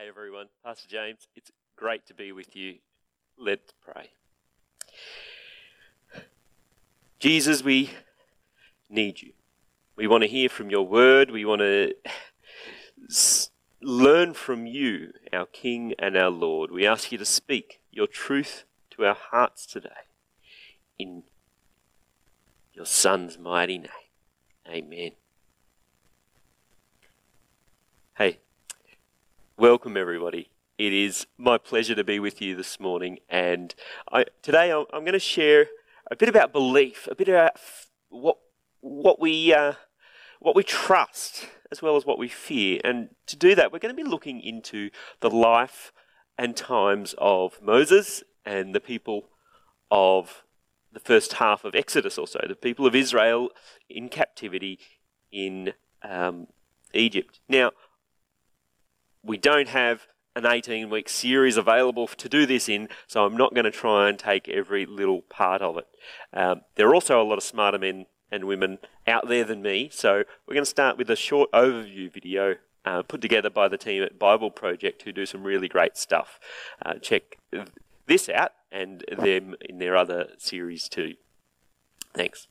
Hey everyone, Pastor James. It's great to be with you. Let's pray. Jesus, we need you. We want to hear from your word. We want to learn from you, our King and our Lord. We ask you to speak your truth to our hearts today. In your Son's mighty name. Amen. Hey, welcome everybody. It is my pleasure to be with you this morning, and I, today I'm, going to share a bit about belief, a bit about what what we uh, what we trust as well as what we fear. And to do that, we're going to be looking into the life and times of Moses and the people of the first half of Exodus, also the people of Israel in captivity in um, Egypt. Now, we don't have an 18 week series available to do this in, so I'm not going to try and take every little part of it. Um, there are also a lot of smarter men and women out there than me, so we're going to start with a short overview video uh, put together by the team at Bible Project who do some really great stuff. Uh, check this out and them in their other series too. Thanks.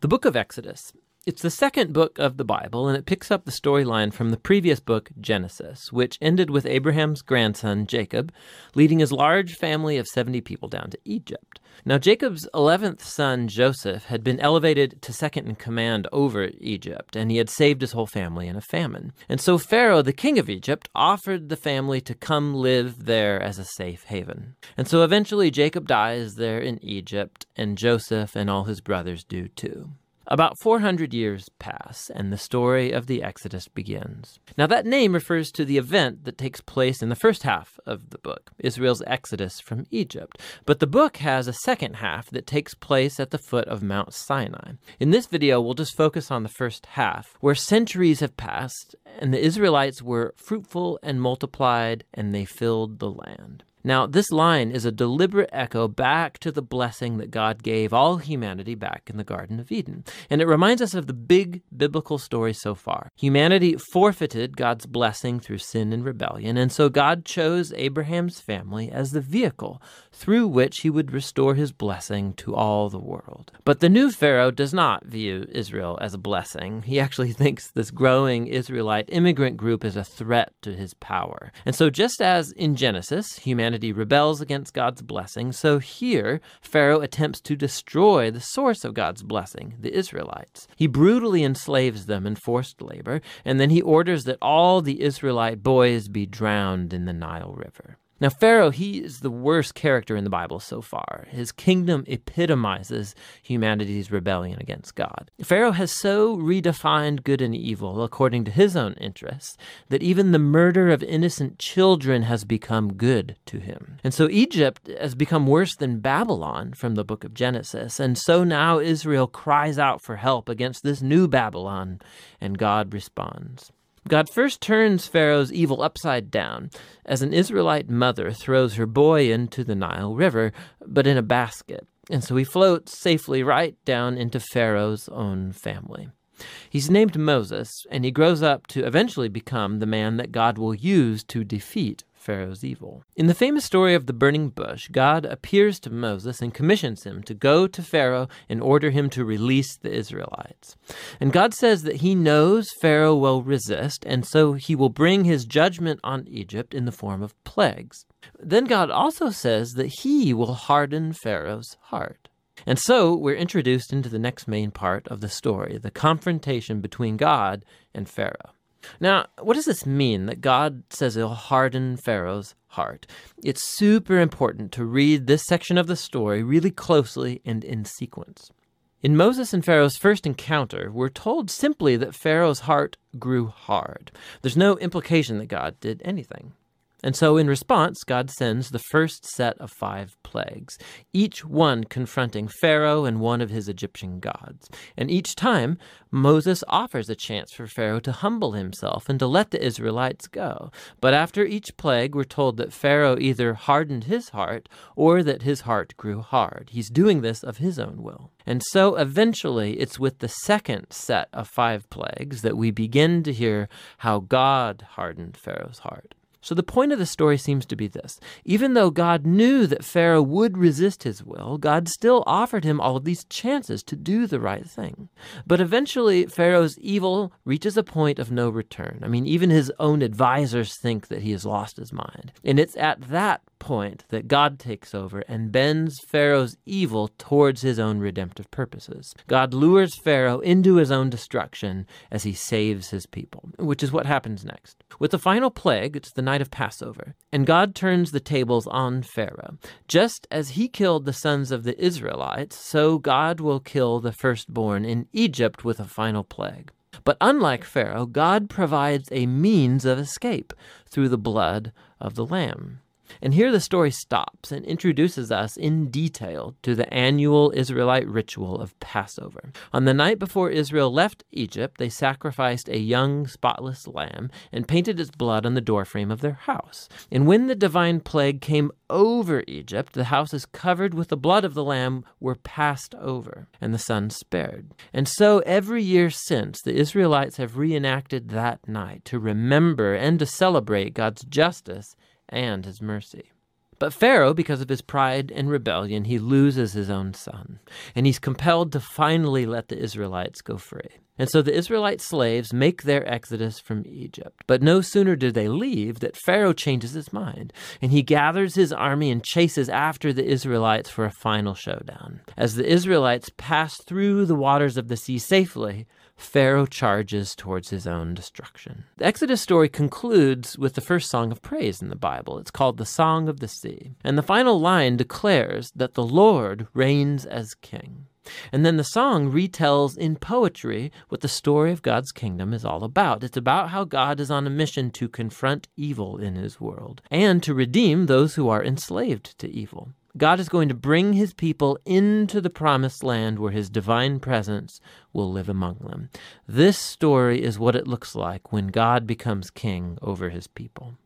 The book of Exodus it's the second book of the Bible, and it picks up the storyline from the previous book, Genesis, which ended with Abraham's grandson, Jacob, leading his large family of 70 people down to Egypt. Now, Jacob's 11th son, Joseph, had been elevated to second in command over Egypt, and he had saved his whole family in a famine. And so Pharaoh, the king of Egypt, offered the family to come live there as a safe haven. And so eventually Jacob dies there in Egypt, and Joseph and all his brothers do too. About 400 years pass, and the story of the Exodus begins. Now, that name refers to the event that takes place in the first half of the book, Israel's exodus from Egypt. But the book has a second half that takes place at the foot of Mount Sinai. In this video, we'll just focus on the first half, where centuries have passed, and the Israelites were fruitful and multiplied, and they filled the land. Now, this line is a deliberate echo back to the blessing that God gave all humanity back in the Garden of Eden. And it reminds us of the big biblical story so far. Humanity forfeited God's blessing through sin and rebellion, and so God chose Abraham's family as the vehicle through which he would restore his blessing to all the world. But the new Pharaoh does not view Israel as a blessing. He actually thinks this growing Israelite immigrant group is a threat to his power. And so, just as in Genesis, humanity humanity rebels against God's blessing, so here Pharaoh attempts to destroy the source of God's blessing, the Israelites. He brutally enslaves them in forced labor, and then he orders that all the Israelite boys be drowned in the Nile River. Now, Pharaoh, he is the worst character in the Bible so far. His kingdom epitomizes humanity's rebellion against God. Pharaoh has so redefined good and evil according to his own interests that even the murder of innocent children has become good to him. And so Egypt has become worse than Babylon from the book of Genesis. And so now Israel cries out for help against this new Babylon, and God responds. God first turns Pharaoh's evil upside down as an Israelite mother throws her boy into the Nile River, but in a basket. And so he floats safely right down into Pharaoh's own family. He's named Moses, and he grows up to eventually become the man that God will use to defeat Pharaoh's evil. In the famous story of the burning bush, God appears to Moses and commissions him to go to Pharaoh and order him to release the Israelites. And God says that he knows Pharaoh will resist, and so he will bring his judgment on Egypt in the form of plagues. Then God also says that he will harden Pharaoh's heart. And so we're introduced into the next main part of the story the confrontation between God and Pharaoh. Now, what does this mean that God says he'll harden Pharaoh's heart? It's super important to read this section of the story really closely and in sequence. In Moses and Pharaoh's first encounter, we're told simply that Pharaoh's heart grew hard. There's no implication that God did anything. And so, in response, God sends the first set of five plagues, each one confronting Pharaoh and one of his Egyptian gods. And each time, Moses offers a chance for Pharaoh to humble himself and to let the Israelites go. But after each plague, we're told that Pharaoh either hardened his heart or that his heart grew hard. He's doing this of his own will. And so eventually, it's with the second set of five plagues that we begin to hear how God hardened Pharaoh's heart. So the point of the story seems to be this. Even though God knew that Pharaoh would resist his will, God still offered him all of these chances to do the right thing. But eventually, Pharaoh's evil reaches a point of no return. I mean, even his own advisors think that he has lost his mind. And it's at that point that God takes over and bends Pharaoh's evil towards his own redemptive purposes. God lures Pharaoh into his own destruction as he saves his people, which is what happens next. With the final plague, it's the night of Passover, and God turns the tables on Pharaoh. Just as he killed the sons of the Israelites, so God will kill the firstborn in Egypt with a final plague. But unlike Pharaoh, God provides a means of escape through the blood of the Lamb. And here the story stops and introduces us in detail to the annual Israelite ritual of Passover. On the night before Israel left Egypt, they sacrificed a young, spotless lamb and painted its blood on the doorframe of their house. And when the divine plague came over Egypt, the houses covered with the blood of the lamb were passed over, and the son spared. And so every year since, the Israelites have reenacted that night to remember and to celebrate God's justice and his mercy. But Pharaoh, because of his pride and rebellion, he loses his own son, and he's compelled to finally let the Israelites go free. And so the Israelite slaves make their exodus from Egypt. But no sooner do they leave that Pharaoh changes his mind, and he gathers his army and chases after the Israelites for a final showdown. As the Israelites pass through the waters of the sea safely, Pharaoh charges towards his own destruction. The Exodus story concludes with the first song of praise in the Bible. It's called the Song of the Sea. And the final line declares that the Lord reigns as king. And then the song retells in poetry what the story of God's kingdom is all about. It's about how God is on a mission to confront evil in his world and to redeem those who are enslaved to evil. God is going to bring his people into the promised land where his divine presence will live among them. This story is what it looks like when God becomes king over his people.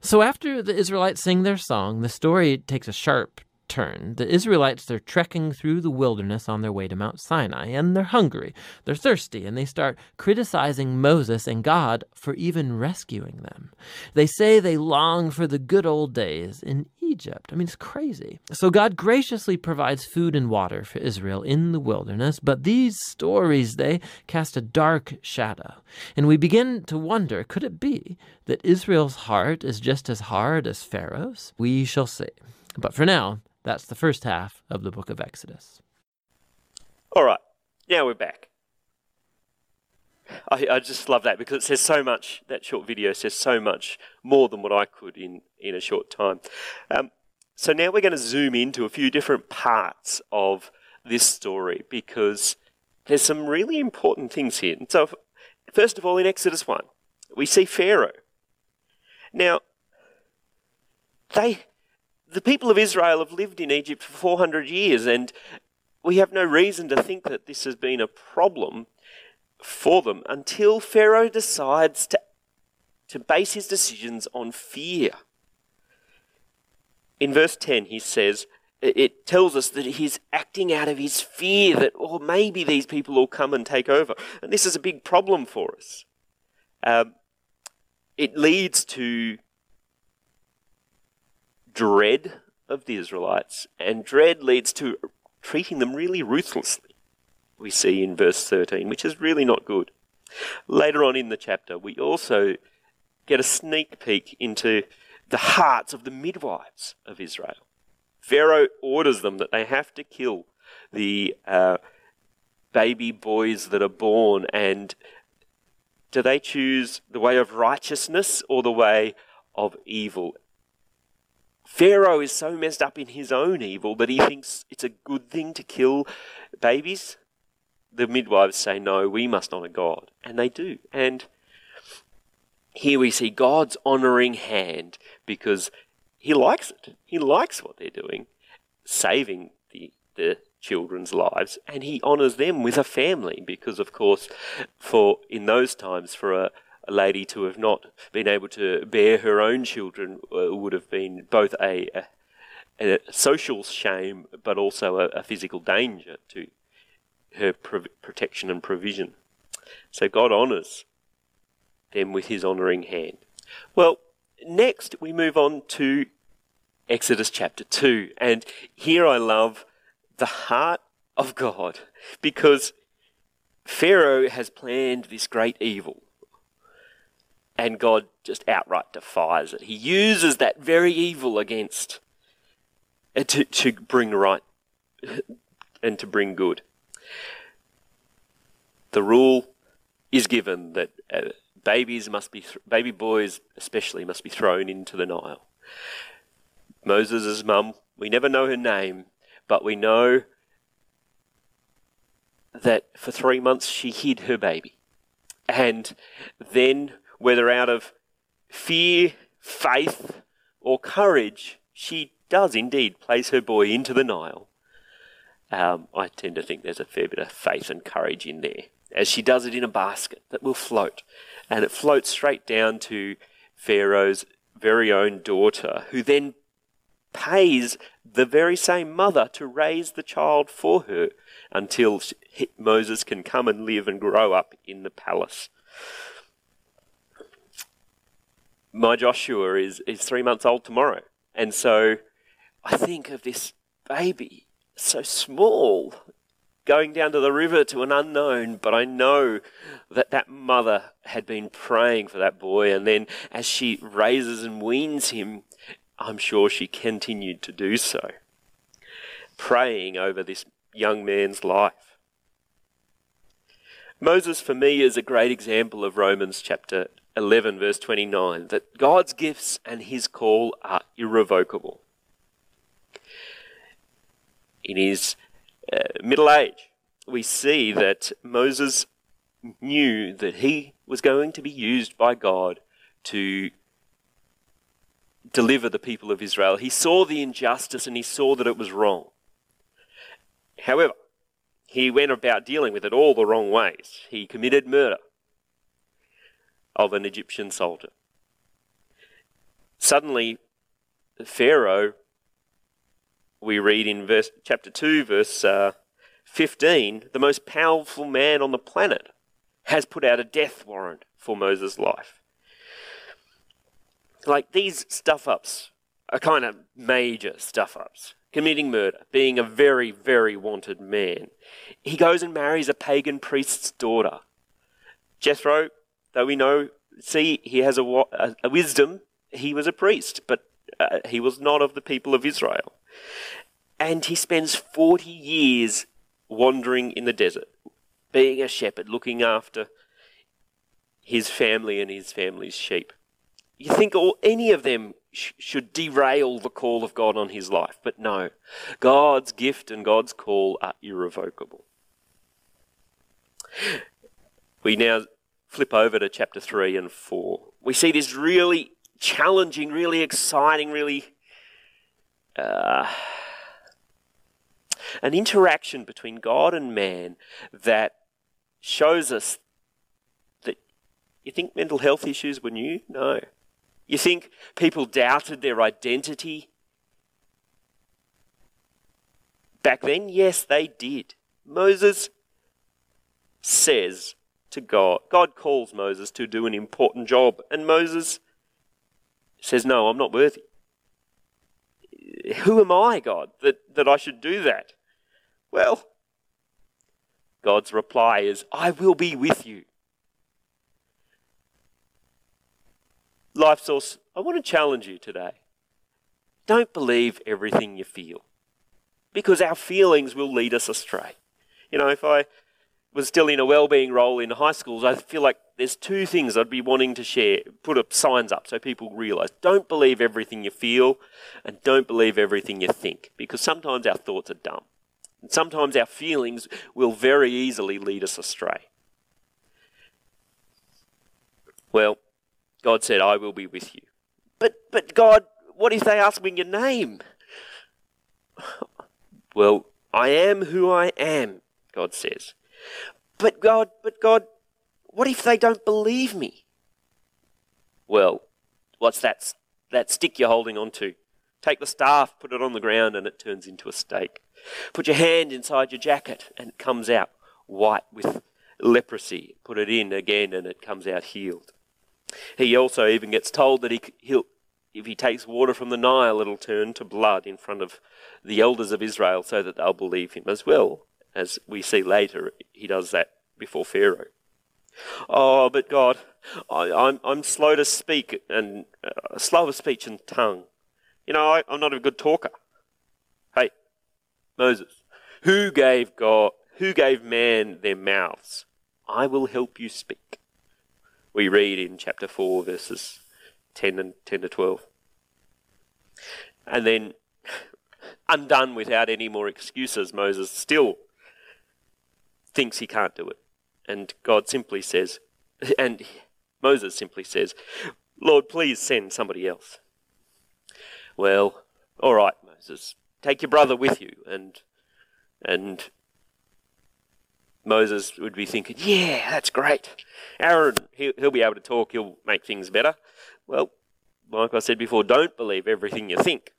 So after the Israelites sing their song, the story takes a sharp turn. The Israelites, they're trekking through the wilderness on their way to Mount Sinai, and they're hungry, they're thirsty, and they start criticizing Moses and God for even rescuing them. They say they long for the good old days in Egypt. I mean, it's crazy. So God graciously provides food and water for Israel in the wilderness, but these stories, they cast a dark shadow. And we begin to wonder, could it be that Israel's heart is just as hard as Pharaoh's? We shall see. But for now, that's the first half of the book of Exodus. All right, now we're back. I, I, just love that because it says so much, that short video says so much more than what I could in, in a short time. Um, so now we're going to zoom into a few different parts of this story because there's some really important things here. So, first of all, in Exodus 1, we see Pharaoh. Now, they the people of Israel have lived in Egypt for 400 years, and we have no reason to think that this has been a problem for them until Pharaoh decides to, to base his decisions on fear. In verse 10, he says, it tells us that he's acting out of his fear that, oh, maybe these people will come and take over. And this is a big problem for us. Um, it leads to dread of the Israelites, and dread leads to treating them really ruthlessly, we see in verse 13, which is really not good. Later on in the chapter, we also get a sneak peek into the hearts of the midwives of Israel. Pharaoh orders them that they have to kill the uh, baby boys that are born, and do they choose the way of righteousness or the way of evil? Pharaoh is so messed up in his own evil that he thinks it's a good thing to kill babies. The midwives say, No, we must honor God. And they do. And here we see God's honoring hand because he likes it. He likes what they're doing, saving the, the children's lives, and he honors them with a family because, of course, for in those times, for a, a lady to have not been able to bear her own children uh, would have been both a, a, a social shame but also a, a physical danger to her pro- protection and provision. So God honors them with his honoring hand. Well, next we move on to Exodus chapter 2. And here I love the heart of God because Pharaoh has planned this great evil and God just outright defies it. He uses that very evil against uh, to, to bring right and to bring good. The rule is given that uh, babies must be th- baby boys especially must be thrown into the Nile. Moses' mum, we never know her name, but we know that for three months she hid her baby. And then, whether out of fear, faith, or courage, she does indeed place her boy into the Nile. Um, I tend to think there's a fair bit of faith and courage in there, as she does it in a basket that will float. And it floats straight down to Pharaoh's very own daughter, who then pays the very same mother to raise the child for her until Moses can come and live and grow up in the palace. My Joshua is, is three months old tomorrow. And so I think of this baby, so small, going down to the river to an unknown, but I know that that mother had been praying for that boy, and then as she raises and weans him, I'm sure she continued to do so, praying over this young man's life. Moses, for me, is a great example of Romans chapter 11, verse 29, that God's gifts and his call are irrevocable. In his uh, middle age, we see that Moses knew that he was going to be used by God to deliver the people of Israel. He saw the injustice and he saw that it was wrong. However, he went about dealing with it all the wrong ways. He committed murder of an Egyptian soldier. Suddenly, Pharaoh, we read in verse, chapter 2, verse uh, 15, the most powerful man on the planet has put out a death warrant for Moses' life like these stuff ups are kind of major stuff ups. Committing murder, being a very, very wanted man. He goes and marries a pagan priest's daughter. Jethro, though we know, see, he has a, a, a wisdom, he was a priest, but uh, he was not of the people of Israel. And he spends 40 years wandering in the desert, being a shepherd, looking after his family and his family's sheep you think all, any of them sh- should derail the call of God on his life, but no. God's gift and God's call are irrevocable. We now flip over to chapter 3 and 4. We see this really challenging, really exciting, really. Uh, an interaction between God and man that shows us that you think mental health issues were new? No. You think people doubted their identity? Back then, yes, they did. Moses says to God, God calls Moses to do an important job, and Moses says, No, I'm not worthy. Who am I, God, that, that I should do that? Well, God's reply is, I will be with you. Life Source, I want to challenge you today. Don't believe everything you feel because our feelings will lead us astray. You know, if I was still in a well-being role in high schools, I feel like there's two things I'd be wanting to share, put up signs up so people realize. Don't believe everything you feel and don't believe everything you think because sometimes our thoughts are dumb. And sometimes our feelings will very easily lead us astray. Well, God said, I will be with you. But, but God, what if they ask me your name? Well, I am who I am, God says. But God, but God, what if they don't believe me? Well, what's that, that stick you're holding on to? Take the staff, put it on the ground, and it turns into a stake. Put your hand inside your jacket, and it comes out white with leprosy. Put it in again, and it comes out healed. He also even gets told that he, he'll, if he takes water from the Nile, it'll turn to blood in front of the elders of Israel so that they'll believe him as well. As we see later, he does that before Pharaoh. Oh, but God, I, am I'm, I'm slow to speak and uh, slow of speech and tongue. You know, I, I'm not a good talker. Hey, Moses, who gave God, who gave man their mouths? I will help you speak. We read in chapter 4, verses 10 and 10 to 12. And then, undone without any more excuses, Moses still thinks he can't do it. And God simply says, and Moses simply says, Lord, please send somebody else. Well, all right, Moses, take your brother with you. And, and Moses would be thinking, yeah, that's great. Aaron, he'll, be able to talk, he'll make things better. Well, like I said before, don't believe everything you think.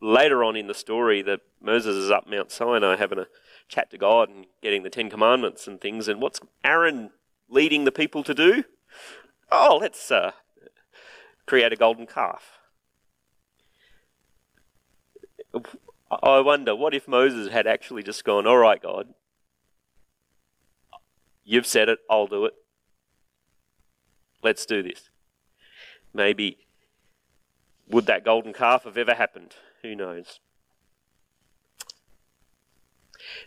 Later on in the story, that Moses is up Mount Sinai having a chat to God and getting the Ten Commandments and things. And what's Aaron leading the people to do? Oh, let's uh, create a golden calf. I wonder, what if Moses had actually just gone, All right, God, you've said it, I'll do it. Let's do this. Maybe, would that golden calf have ever happened? Who knows?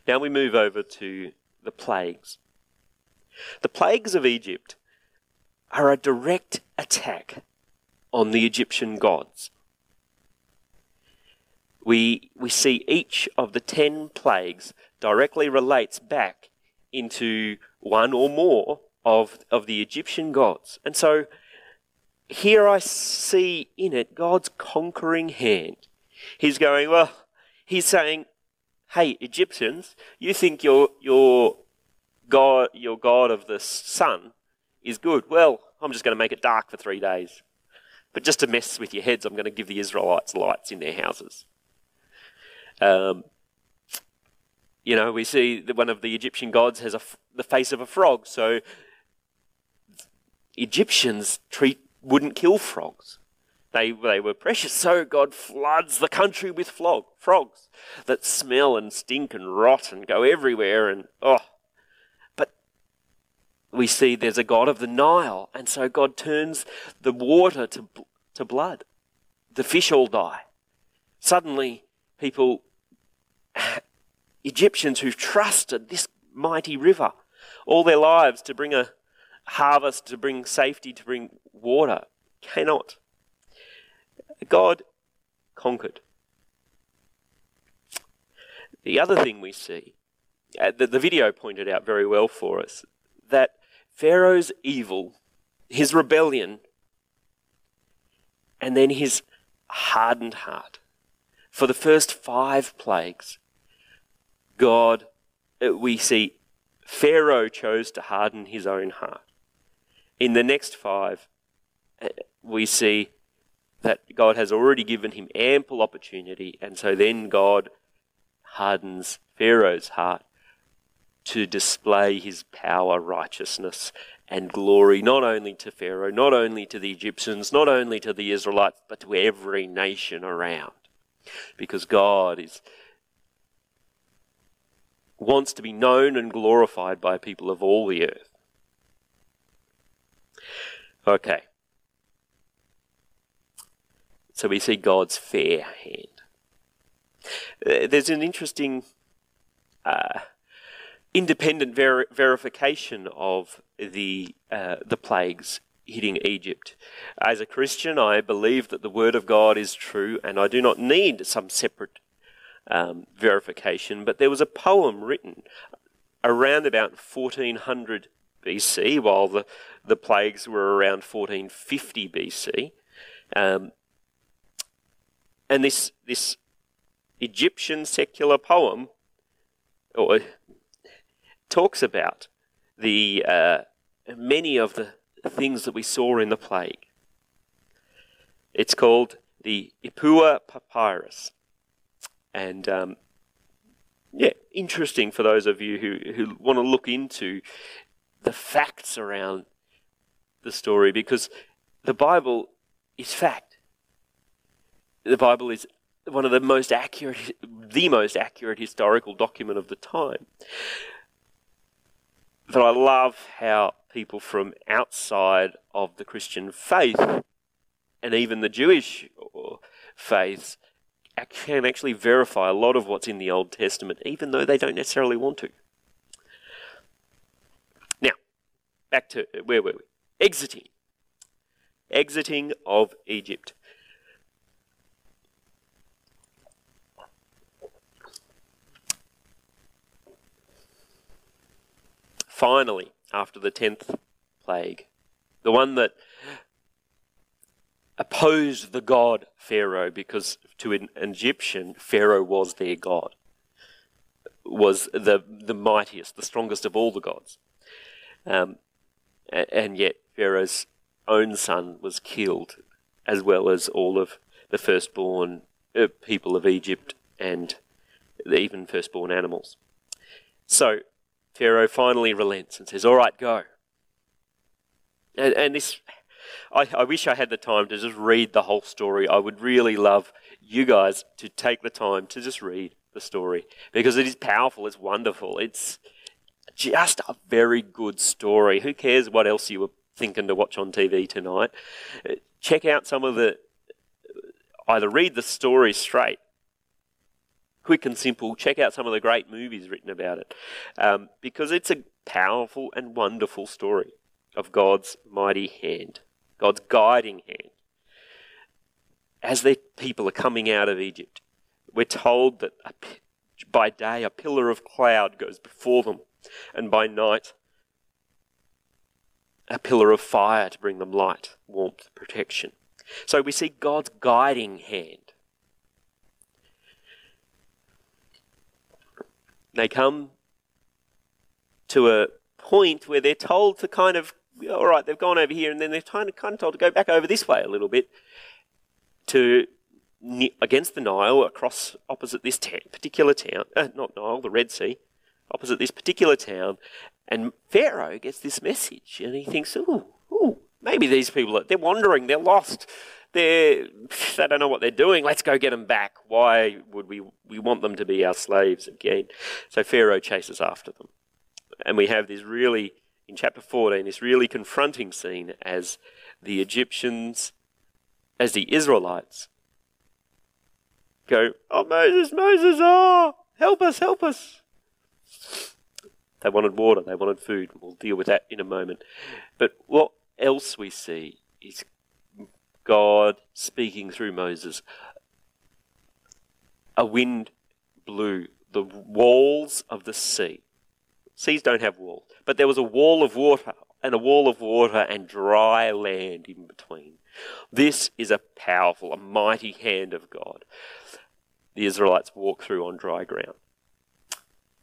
Now we move over to the plagues. The plagues of Egypt are a direct attack on the Egyptian gods. We, we see each of the ten plagues directly relates back into one or more of, of the Egyptian gods. And so here I see in it God's conquering hand. He's going, well, he's saying, hey, Egyptians, you think your, your God, your God of the sun is good. Well, I'm just going to make it dark for three days. But just to mess with your heads, I'm going to give the Israelites lights in their houses. Um, you know, we see that one of the Egyptian gods has a, the face of a frog. So Egyptians treat wouldn't kill frogs. They, they were precious, so God floods the country with flog, frogs that smell and stink and rot and go everywhere. And oh, but we see there's a God of the Nile, and so God turns the water to to blood. The fish all die. Suddenly, people, Egyptians who've trusted this mighty river all their lives to bring a harvest, to bring safety, to bring water, cannot. God conquered. The other thing we see, uh, the, the video pointed out very well for us, that Pharaoh's evil, his rebellion, and then his hardened heart. For the first five plagues, God, uh, we see Pharaoh chose to harden his own heart. In the next five, uh, we see that God has already given him ample opportunity, and so then God hardens Pharaoh's heart to display his power, righteousness, and glory, not only to Pharaoh, not only to the Egyptians, not only to the Israelites, but to every nation around. Because God is wants to be known and glorified by people of all the earth. Okay. So we see God's fair hand. Uh, there's an interesting uh, independent ver- verification of the uh, the plagues hitting Egypt. As a Christian, I believe that the Word of God is true, and I do not need some separate um, verification. But there was a poem written around about 1400 BC, while the, the plagues were around 1450 BC. Um, and this, this Egyptian secular poem or, talks about the uh, many of the things that we saw in the plague. It's called the Ipuwer Papyrus. And um, yeah, interesting for those of you who, who want to look into the facts around the story because the Bible is fact. The Bible is one of the most accurate, the most accurate historical document of the time. But I love how people from outside of the Christian faith and even the Jewish uh, faiths can actually verify a lot of what's in the Old Testament, even though they don't necessarily want to. Now, back to where were we? Exiting. Exiting of Egypt. Finally, after the tenth plague, the one that opposed the god Pharaoh because to an Egyptian, Pharaoh was their god, was the, the mightiest, the strongest of all the gods. Um, and yet Pharaoh's own son was killed, as well as all of the firstborn uh, people of Egypt and even firstborn animals. So Pharaoh finally relents and says, All right, go. And, and this I, I wish I had the time to just read the whole story. I would really love you guys to take the time to just read the story because it is powerful, it's wonderful, it's just a very good story. Who cares what else you were thinking to watch on TV tonight? Check out some of the, either read the story straight, quick and simple, check out some of the great movies written about it um, because it's a powerful and wonderful story of God's mighty hand. God's guiding hand. As the people are coming out of Egypt, we're told that by day a pillar of cloud goes before them, and by night a pillar of fire to bring them light, warmth, protection. So we see God's guiding hand. They come to a point where they're told to kind of all right, they've gone over here, and then they're kind of, kind of told to go back over this way a little bit to against the Nile, across opposite this particular town, uh, not Nile, the Red Sea, opposite this particular town, and Pharaoh gets this message, and he thinks, "Ooh, ooh, maybe these people are, they're wandering, they're lost." They're, they don't know what they're doing. Let's go get them back. Why would we, we want them to be our slaves again? So Pharaoh chases after them. And we have this really in chapter 14, this really confronting scene as the Egyptians, as the Israelites go, Oh, Moses, Moses, oh, help us, help us. They wanted water, they wanted food. We'll deal with that in a moment. But what else we see is God speaking through Moses. A wind blew the walls of the sea. Seas don't have walls. But there was a wall of water and a wall of water and dry land in between. This is a powerful, a mighty hand of God. The Israelites walk through on dry ground.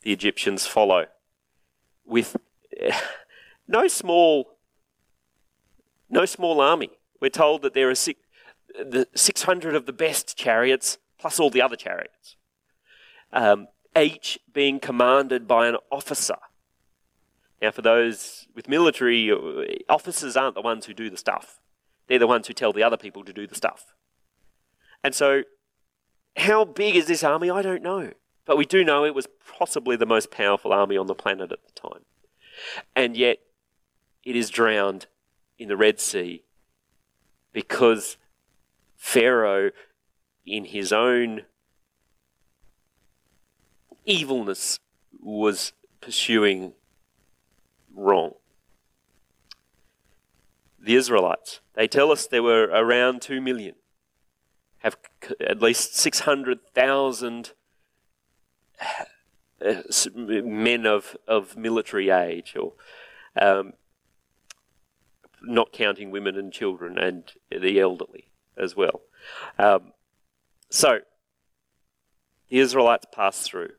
The Egyptians follow with no small no small army. We're told that there are six, the 600 of the best chariots plus all the other chariots, um, each being commanded by an officer now, for those with military, officers aren't the ones who do the stuff. They're the ones who tell the other people to do the stuff. And so, how big is this army? I don't know. But we do know it was possibly the most powerful army on the planet at the time. And yet, it is drowned in the Red Sea because Pharaoh, in his own evilness, was pursuing wrong. The Israelites, they tell us there were around 2 million, have at least 600,000 uh, men of, of military age or um, not counting women and children and the elderly as well. Um, so, the Israelites pass through.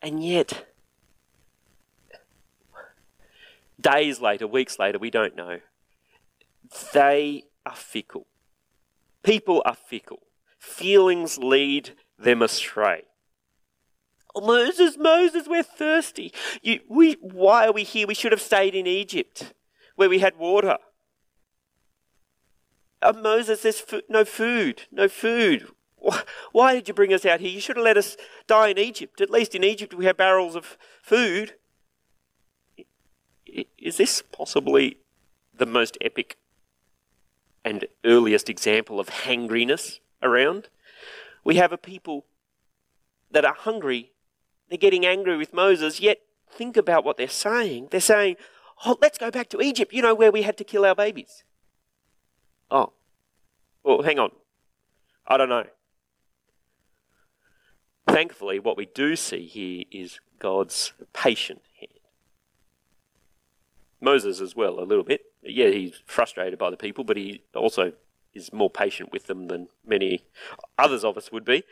And yet, days later, weeks later, we don't know, they are fickle. People are fickle. Feelings lead them astray. Moses, Moses, we're thirsty. You, we, why are we here? We should have stayed in Egypt where we had water. Oh, Moses, there's fo- no food, no food. Why did you bring us out here? You should have let us die in Egypt. At least in Egypt we have barrels of food. Is this possibly the most epic and earliest example of hangriness around? We have a people that are hungry. They're getting angry with Moses, yet think about what they're saying. They're saying, Oh, let's go back to Egypt, you know, where we had to kill our babies. Oh, well, hang on. I don't know. Thankfully, what we do see here is God's patient hand. Moses as well, a little bit. Yeah, he's frustrated by the people, but he also is more patient with them than many others of us would be.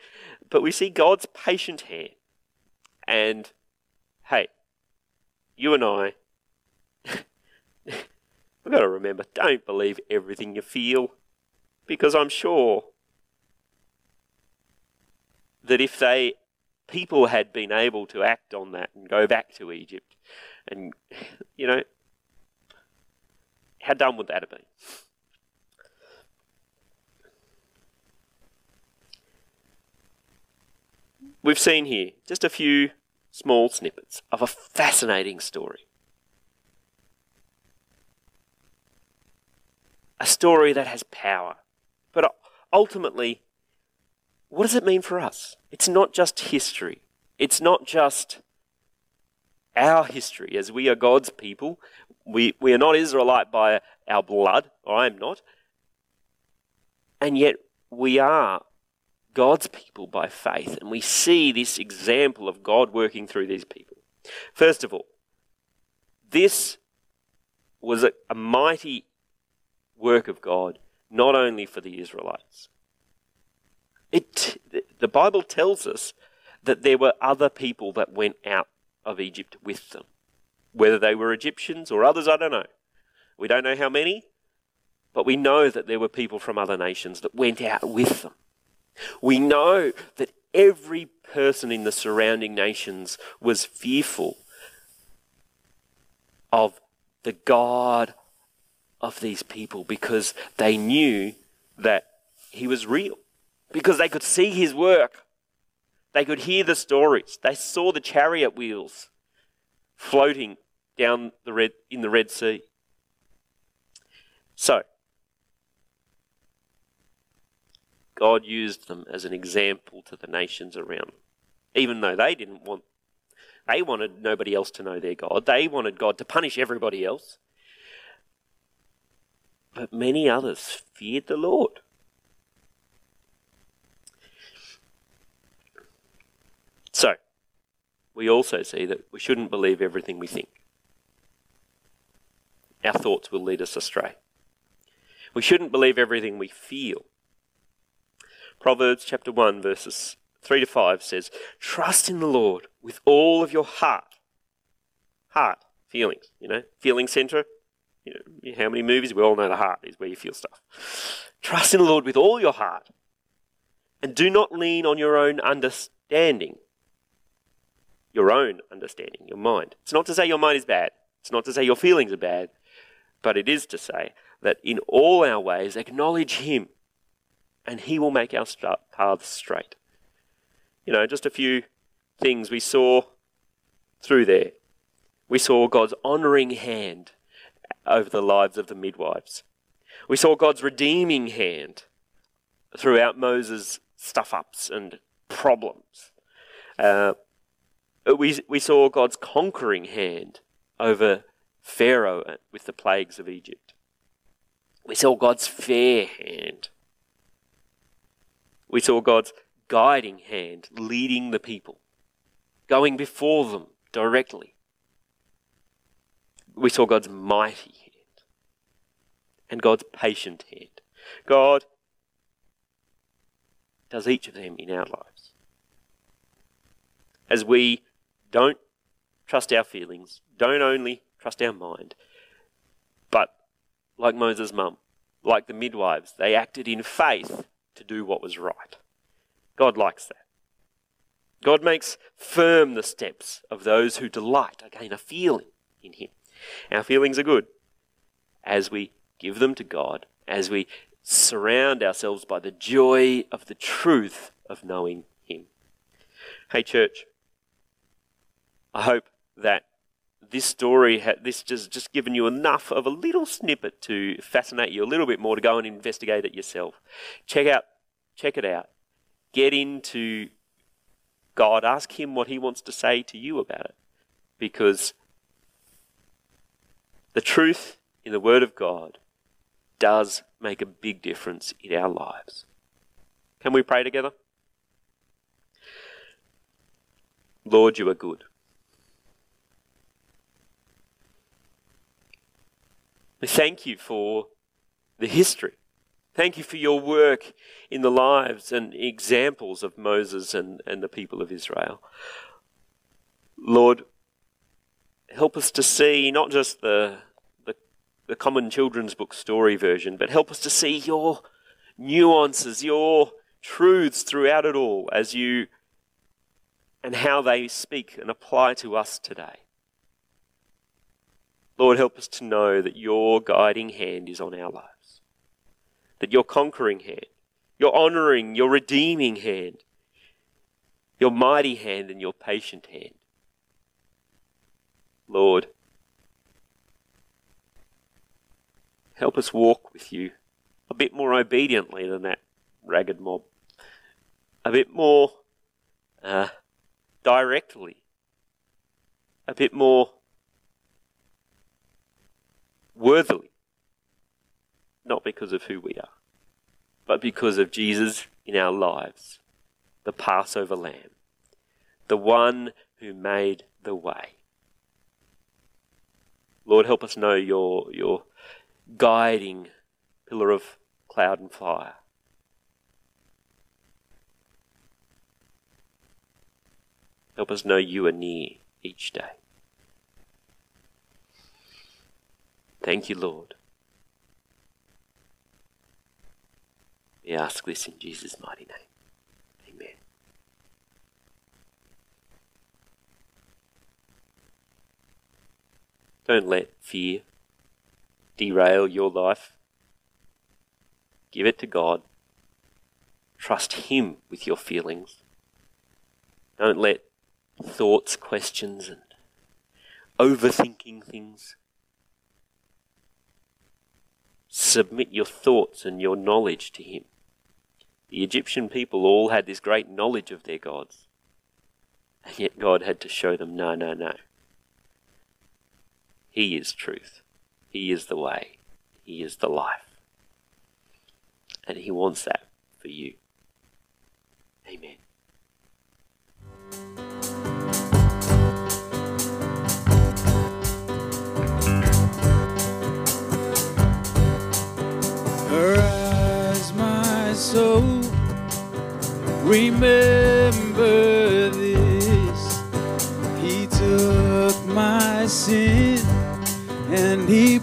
But we see God's patient hand. And hey, you and I, we've got to remember don't believe everything you feel. Because I'm sure that if they people had been able to act on that and go back to Egypt, and you know, how dumb would that have been? We've seen here just a few small snippets of a fascinating story. A story that has power. But ultimately, what does it mean for us? It's not just history. It's not just our history as we are God's people. We, we are not Israelite by our blood. I am not. And yet we are God's people by faith, and we see this example of God working through these people. First of all, this was a, a mighty work of God, not only for the Israelites. It, the Bible tells us that there were other people that went out of Egypt with them. Whether they were Egyptians or others, I don't know. We don't know how many, but we know that there were people from other nations that went out with them. We know that every person in the surrounding nations was fearful of the God of these people because they knew that he was real, because they could see his work. They could hear the stories. They saw the chariot wheels floating down the red in the Red Sea. So, God used them as an example to the nations around. Even though they didn't want, they wanted nobody else to know their God. They wanted God to punish everybody else. But many others feared the Lord. So, we also see that we shouldn't believe everything we think. Our thoughts will lead us astray. We shouldn't believe everything we feel. Proverbs chapter 1, verses 3 to 5 says, Trust in the Lord with all of your heart. Heart, feelings, you know, feeling center. You know, how many movies? We all know the heart is where you feel stuff. Trust in the Lord with all your heart. And do not lean on your own understanding. Your own understanding, your mind. It's not to say your mind is bad. It's not to say your feelings are bad. But it is to say that in all our ways, acknowledge Him and He will make our paths straight. You know, just a few things we saw through there. We saw God's honouring hand over the lives of the midwives. We saw God's redeeming hand throughout Moses' stuff ups and problems. Uh, we, we saw God's conquering hand over Pharaoh with the plagues of Egypt. We saw God's fair hand we saw God's guiding hand leading the people, going before them directly. we saw God's mighty hand and God's patient hand. God does each of them in our lives. As we don't trust our feelings, don't only trust our mind, but like Moses' mum, like the midwives, they acted in faith to do what was right. God likes that. God makes firm the steps of those who delight, again, a feeling in Him. Our feelings are good as we give them to God, as we surround ourselves by the joy of the truth of knowing Him. Hey, church, I hope that this story, this just just given you enough of a little snippet to fascinate you a little bit more to go and investigate it yourself. Check out, check it out. Get into God. Ask Him what He wants to say to you about it, because the truth in the Word of God does make a big difference in our lives. Can we pray together? Lord, you are good. We thank you for the history. Thank you for your work in the lives and examples of Moses and, and the people of Israel. Lord, help us to see not just the, the, the common children's book story version, but help us to see your nuances, your truths throughout it all as you and how they speak and apply to us today. Lord, help us to know that your guiding hand is on our lives, that your conquering hand, your honoring, your redeeming hand, your mighty hand, and your patient hand. Lord, help us walk with you a bit more obediently than that ragged mob, a bit more uh, directly, a bit more worthily. Not because of who we are, but because of Jesus in our lives, the Passover lamb, the one who made the way. Lord, help us know your, your guiding pillar of cloud and fire. Help us know you are near each day. Thank you, Lord. We ask this in Jesus' mighty name. Amen. Don't let fear derail your life. Give it to God. Trust Him with your feelings. Don't let thoughts, questions, and overthinking things submit your thoughts and your knowledge to Him. The Egyptian people all had this great knowledge of their gods, and yet God had to show them no, no, no. He is truth, He is the way, He is the life. And He wants that for you. Amen. Remember this. He took my sin and he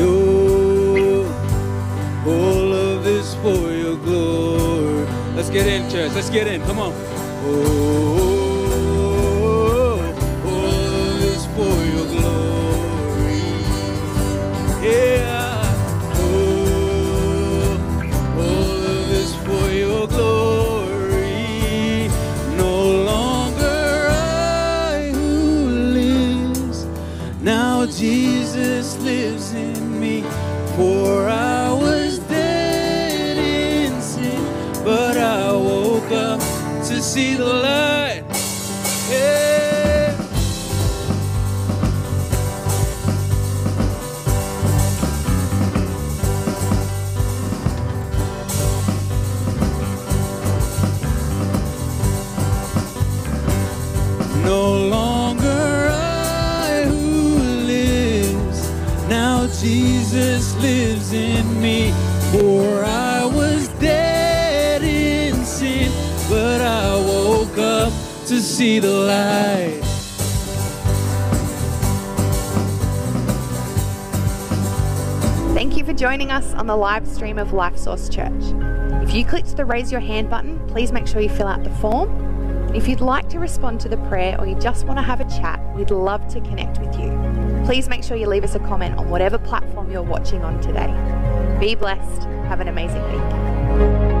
Oh, all of this for your glory. Let's get in, church. Let's get in. Come on. Oh, oh, oh. See the light. See the light. Thank you for joining us on the live stream of Life Source Church. If you clicked the raise your hand button, please make sure you fill out the form. If you'd like to respond to the prayer or you just want to have a chat, we'd love to connect with you. Please make sure you leave us a comment on whatever platform you're watching on today. Be blessed. Have an amazing week.